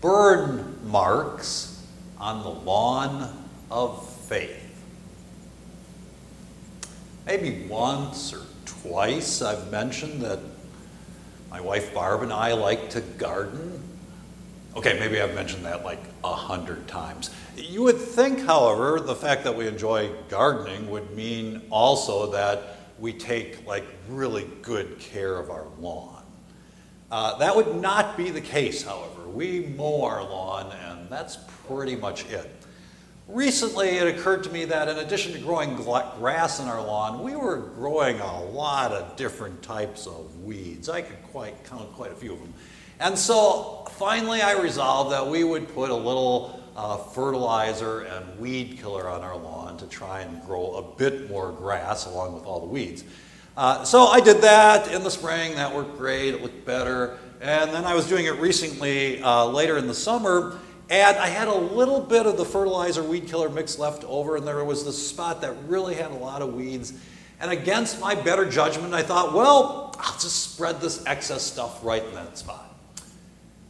burn marks on the lawn of faith. Maybe once or twice I've mentioned that my wife Barb and I like to garden. Okay, maybe I've mentioned that like a hundred times. You would think, however, the fact that we enjoy gardening would mean also that we take like really good care of our lawn. Uh, that would not be the case, however. We mow our lawn and that's pretty much it. Recently, it occurred to me that in addition to growing grass in our lawn, we were growing a lot of different types of weeds. I could quite count quite a few of them. And so finally I resolved that we would put a little uh, fertilizer and weed killer on our lawn to try and grow a bit more grass along with all the weeds. Uh, so I did that in the spring. That worked great. It looked better. And then I was doing it recently uh, later in the summer. And I had a little bit of the fertilizer weed killer mix left over. And there was this spot that really had a lot of weeds. And against my better judgment, I thought, well, I'll just spread this excess stuff right in that spot.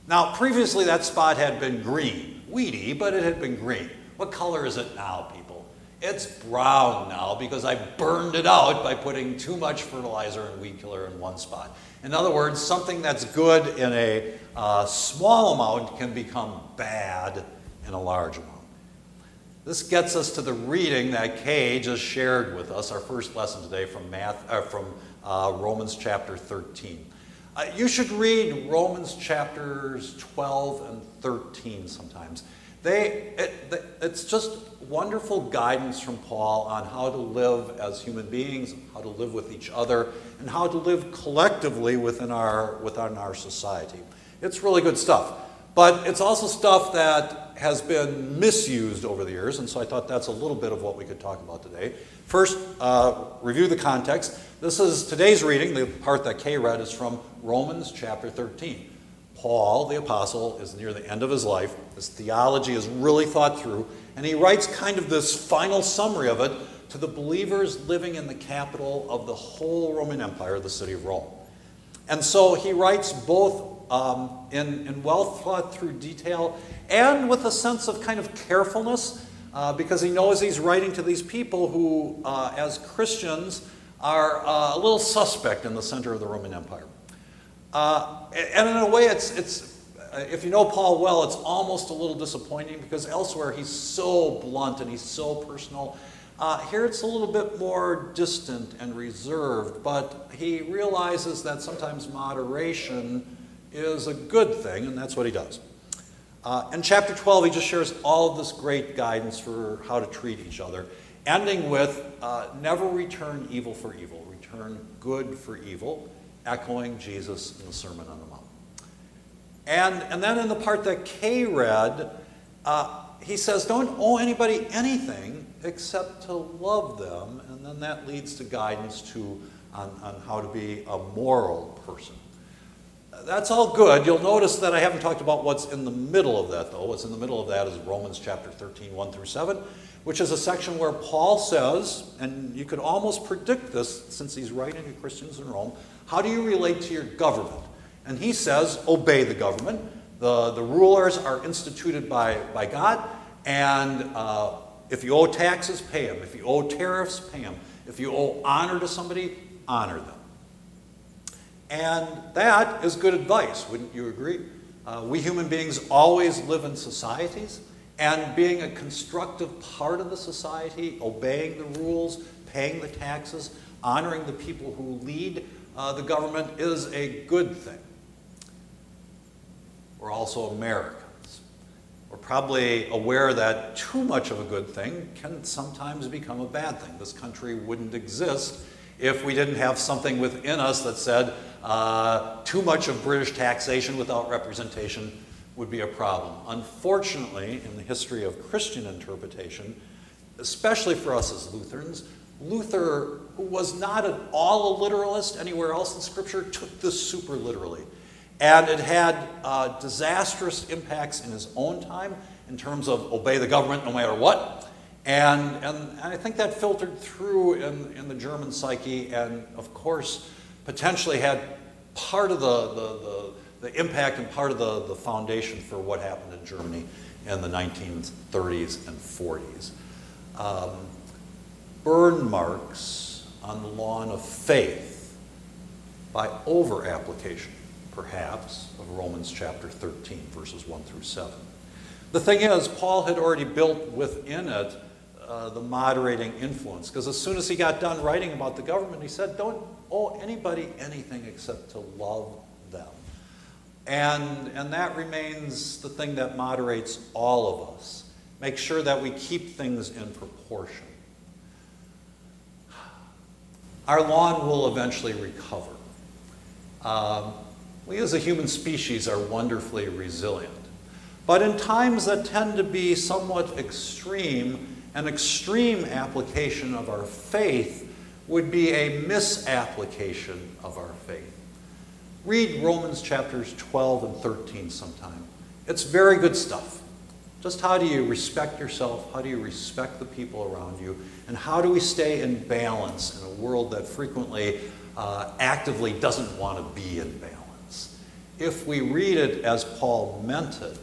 Now, previously that spot had been green weedy, but it had been green. What color is it now, people? It's brown now because I burned it out by putting too much fertilizer and weed killer in one spot. In other words, something that's good in a uh, small amount can become bad in a large amount. This gets us to the reading that Kay just shared with us, our first lesson today from, math, uh, from uh, Romans chapter 13. Uh, you should read Romans chapters 12 and 13 sometimes. They, it, it's just wonderful guidance from Paul on how to live as human beings, how to live with each other, and how to live collectively within our, within our society. It's really good stuff. But it's also stuff that has been misused over the years, and so I thought that's a little bit of what we could talk about today. First, uh, review the context. This is today's reading, the part that Kay read is from Romans chapter 13. Paul, the apostle, is near the end of his life. His theology is really thought through, and he writes kind of this final summary of it to the believers living in the capital of the whole Roman Empire, the city of Rome. And so he writes both um, in, in well thought through detail and with a sense of kind of carefulness, uh, because he knows he's writing to these people who, uh, as Christians, are uh, a little suspect in the center of the Roman Empire. Uh, and in a way, it's, it's, uh, if you know Paul well, it's almost a little disappointing because elsewhere he's so blunt and he's so personal. Uh, here it's a little bit more distant and reserved, but he realizes that sometimes moderation is a good thing, and that's what he does. Uh, in chapter 12, he just shares all of this great guidance for how to treat each other, ending with uh, never return evil for evil, return good for evil echoing Jesus in the Sermon on the Mount. And, and then in the part that Kay read, uh, he says, don't owe anybody anything except to love them. And then that leads to guidance to, on, on how to be a moral person. That's all good. You'll notice that I haven't talked about what's in the middle of that, though. What's in the middle of that is Romans chapter 13, 1 through 7, which is a section where Paul says, and you could almost predict this since he's writing to Christians in Rome, how do you relate to your government? And he says, obey the government. The, the rulers are instituted by, by God, and uh, if you owe taxes, pay them. If you owe tariffs, pay them. If you owe honor to somebody, honor them. And that is good advice, wouldn't you agree? Uh, we human beings always live in societies, and being a constructive part of the society, obeying the rules, paying the taxes, honoring the people who lead uh, the government is a good thing. We're also Americans. We're probably aware that too much of a good thing can sometimes become a bad thing. This country wouldn't exist if we didn't have something within us that said uh, too much of British taxation without representation would be a problem. Unfortunately, in the history of Christian interpretation, especially for us as Lutherans, Luther, who was not at all a literalist anywhere else in Scripture, took this super literally. And it had uh, disastrous impacts in his own time in terms of obey the government no matter what. And, and, and I think that filtered through in, in the German psyche and, of course, potentially had part of the, the, the, the impact and part of the, the foundation for what happened in Germany in the 1930s and 40s. Um, burn marks on the lawn of faith by over application, perhaps, of Romans chapter 13, verses 1 through 7. The thing is, Paul had already built within it uh, the moderating influence, because as soon as he got done writing about the government, he said, Don't owe anybody anything except to love them. And, and that remains the thing that moderates all of us. Make sure that we keep things in proportion. Our lawn will eventually recover. Um, we as a human species are wonderfully resilient. But in times that tend to be somewhat extreme, an extreme application of our faith would be a misapplication of our faith. Read Romans chapters 12 and 13 sometime. It's very good stuff. Just how do you respect yourself? How do you respect the people around you? And how do we stay in balance in a world that frequently uh, actively doesn't want to be in balance? If we read it as Paul meant it,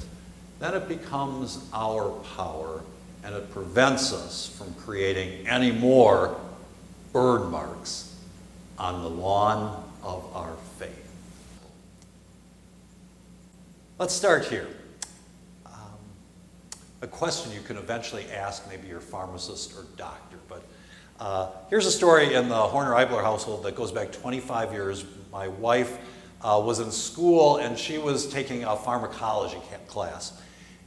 then it becomes our power and it prevents us from creating any more burn marks on the lawn of our faith. Let's start here. A question you can eventually ask maybe your pharmacist or doctor, but uh, here's a story in the Horner Eibler household that goes back 25 years. My wife uh, was in school and she was taking a pharmacology class.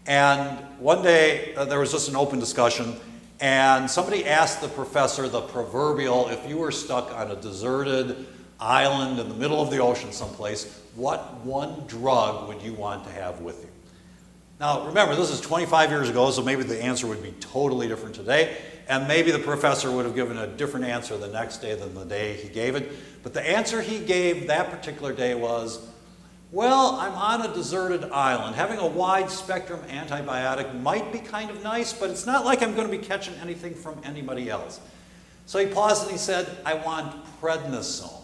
And one day uh, there was just an open discussion, and somebody asked the professor the proverbial if you were stuck on a deserted island in the middle of the ocean someplace, what one drug would you want to have with you? Now, remember, this is 25 years ago, so maybe the answer would be totally different today, and maybe the professor would have given a different answer the next day than the day he gave it. But the answer he gave that particular day was well, I'm on a deserted island. Having a wide spectrum antibiotic might be kind of nice, but it's not like I'm going to be catching anything from anybody else. So he paused and he said, I want prednisone.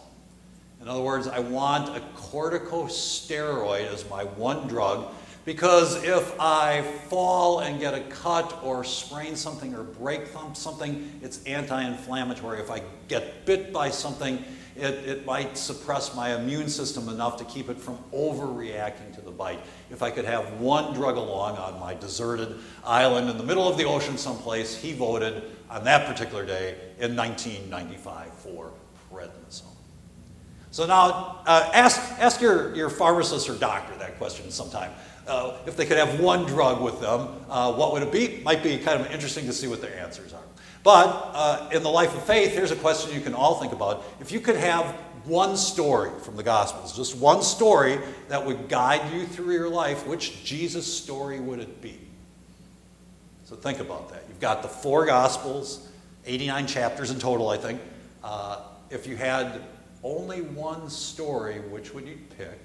In other words, I want a corticosteroid as my one drug because if I fall and get a cut or sprain something or break something, it's anti-inflammatory. If I get bit by something, it, it might suppress my immune system enough to keep it from overreacting to the bite. If I could have one drug along on my deserted island in the middle of the ocean someplace, he voted on that particular day in 1995 for prednisone. So now, uh, ask, ask your, your pharmacist or doctor that question sometime. Uh, if they could have one drug with them, uh, what would it be? Might be kind of interesting to see what their answers are. But uh, in the life of faith, here's a question you can all think about. If you could have one story from the Gospels, just one story that would guide you through your life, which Jesus story would it be? So think about that. You've got the four Gospels, 89 chapters in total, I think. Uh, if you had only one story, which would you pick?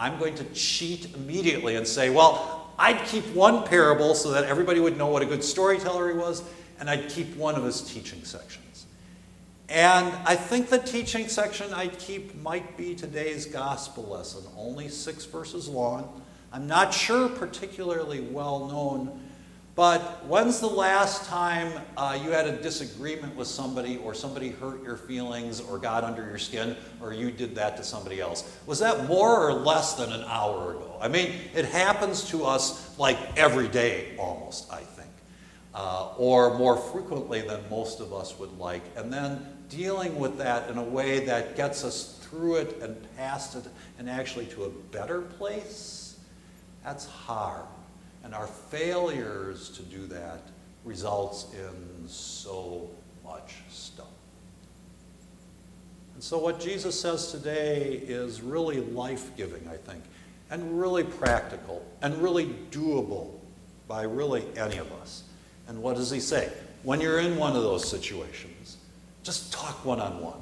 I'm going to cheat immediately and say, well, I'd keep one parable so that everybody would know what a good storyteller he was, and I'd keep one of his teaching sections. And I think the teaching section I'd keep might be today's gospel lesson, only six verses long. I'm not sure particularly well known, but when's the last time uh, you had a disagreement with somebody or somebody hurt your feelings or got under your skin or you did that to somebody else? Was that more or less than an hour ago? I mean, it happens to us like every day almost, I think uh, or more frequently than most of us would like, and then dealing with that in a way that gets us through it and past it and actually to a better place, that's hard. And our failures to do that results in so much stuff. And so what Jesus says today is really life-giving, I think, and really practical, and really doable by really any of us. And what does he say? When you're in one of those situations, just talk one on one.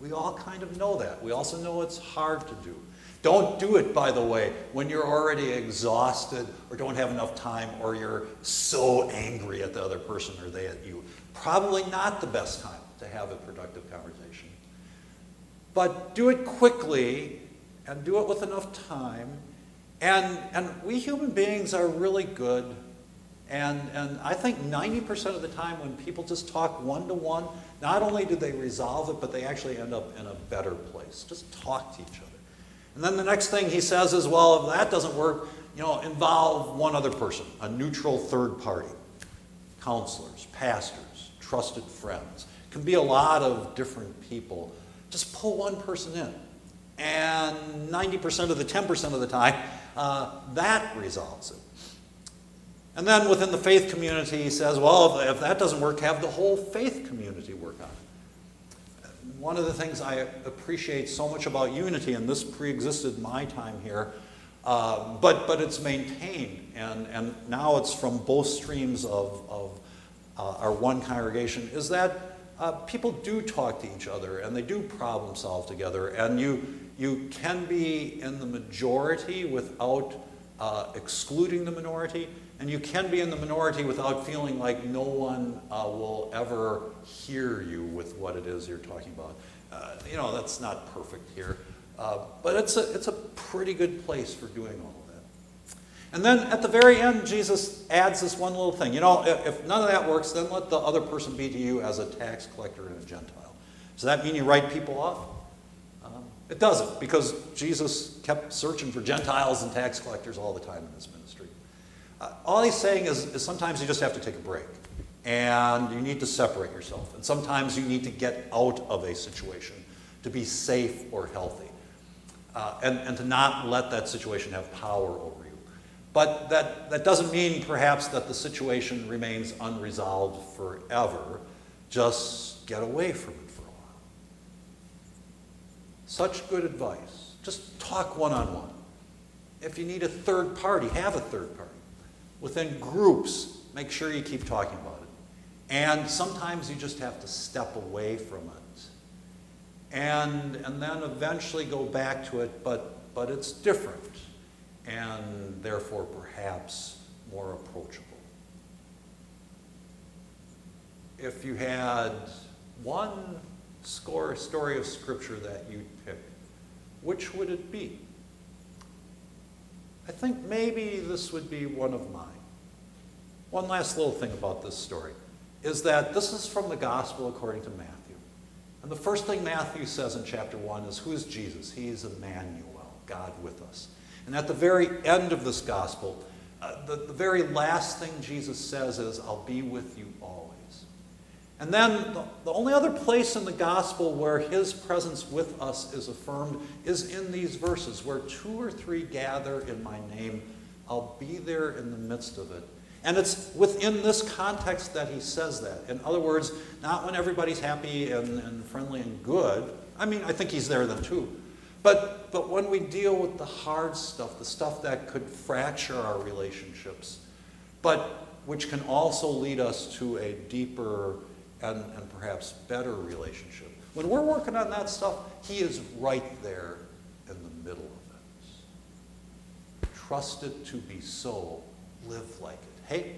we all kind of know that. We also know it's hard to do. Don't do it, by the way, when you're already exhausted or don't have enough time or you're so angry at the other person or they at you. Probably not the best time to have a productive conversation. but do it quickly and do it with enough time. And, and we human beings are really good. And, and I think 90% of the time when people just talk one to one, not only do they resolve it, but they actually end up in a better place. Just talk to each other. And then the next thing he says is, well, if that doesn't work, you know, involve one other person, a neutral third party, counselors, pastors, trusted friends. It can be a lot of different people. Just pull one person in. And 90% of the 10% of the time, uh, that resolves it. And then within the faith community, he says, well, if, if that doesn't work, have the whole faith community work on it. One of the things I appreciate so much about unity, and this pre-existed my time here, uh, but, but it's maintained, and, and now it's from both streams of, of uh, our one congregation, is that uh, people do talk to each other and they do problem solve together, and you, you can be in the majority without uh, excluding the minority, and you can be in the minority without feeling like no one uh, will ever hear you with what it is you're talking about. Uh, you know, that's not perfect here. Uh, but it's a, it's a pretty good place for doing all of that. And then at the very end, Jesus adds this one little thing. You know, if, if none of that works, then let the other person be to you as a tax collector and a Gentile. Does that mean you write people off? Um, it doesn't, because Jesus kept searching for Gentiles and tax collectors all the time in his ministry. Uh, all he's saying is, is sometimes you just have to take a break. And you need to separate yourself. And sometimes you need to get out of a situation to be safe or healthy uh, and, and to not let that situation have power over you. But that, that doesn't mean perhaps that the situation remains unresolved forever. Just get away from it for a while. Such good advice. Just talk one on one. If you need a third party, have a third party. Within groups, make sure you keep talking about it. And sometimes you just have to step away from it and, and then eventually go back to it, but, but it's different and therefore perhaps more approachable. If you had one score, story of Scripture that you'd pick, which would it be? I think maybe this would be one of mine. One last little thing about this story is that this is from the Gospel according to Matthew. And the first thing Matthew says in chapter 1 is, Who is Jesus? He is Emmanuel, God with us. And at the very end of this gospel, uh, the, the very last thing Jesus says is, I'll be with you always. And then the, the only other place in the gospel where his presence with us is affirmed is in these verses, where two or three gather in my name, I'll be there in the midst of it. And it's within this context that he says that. In other words, not when everybody's happy and, and friendly and good. I mean, I think he's there then too. But, but when we deal with the hard stuff, the stuff that could fracture our relationships, but which can also lead us to a deeper and, and perhaps better relationship. When we're working on that stuff, he is right there in the middle of it. Trust it to be so, live like it. Hey,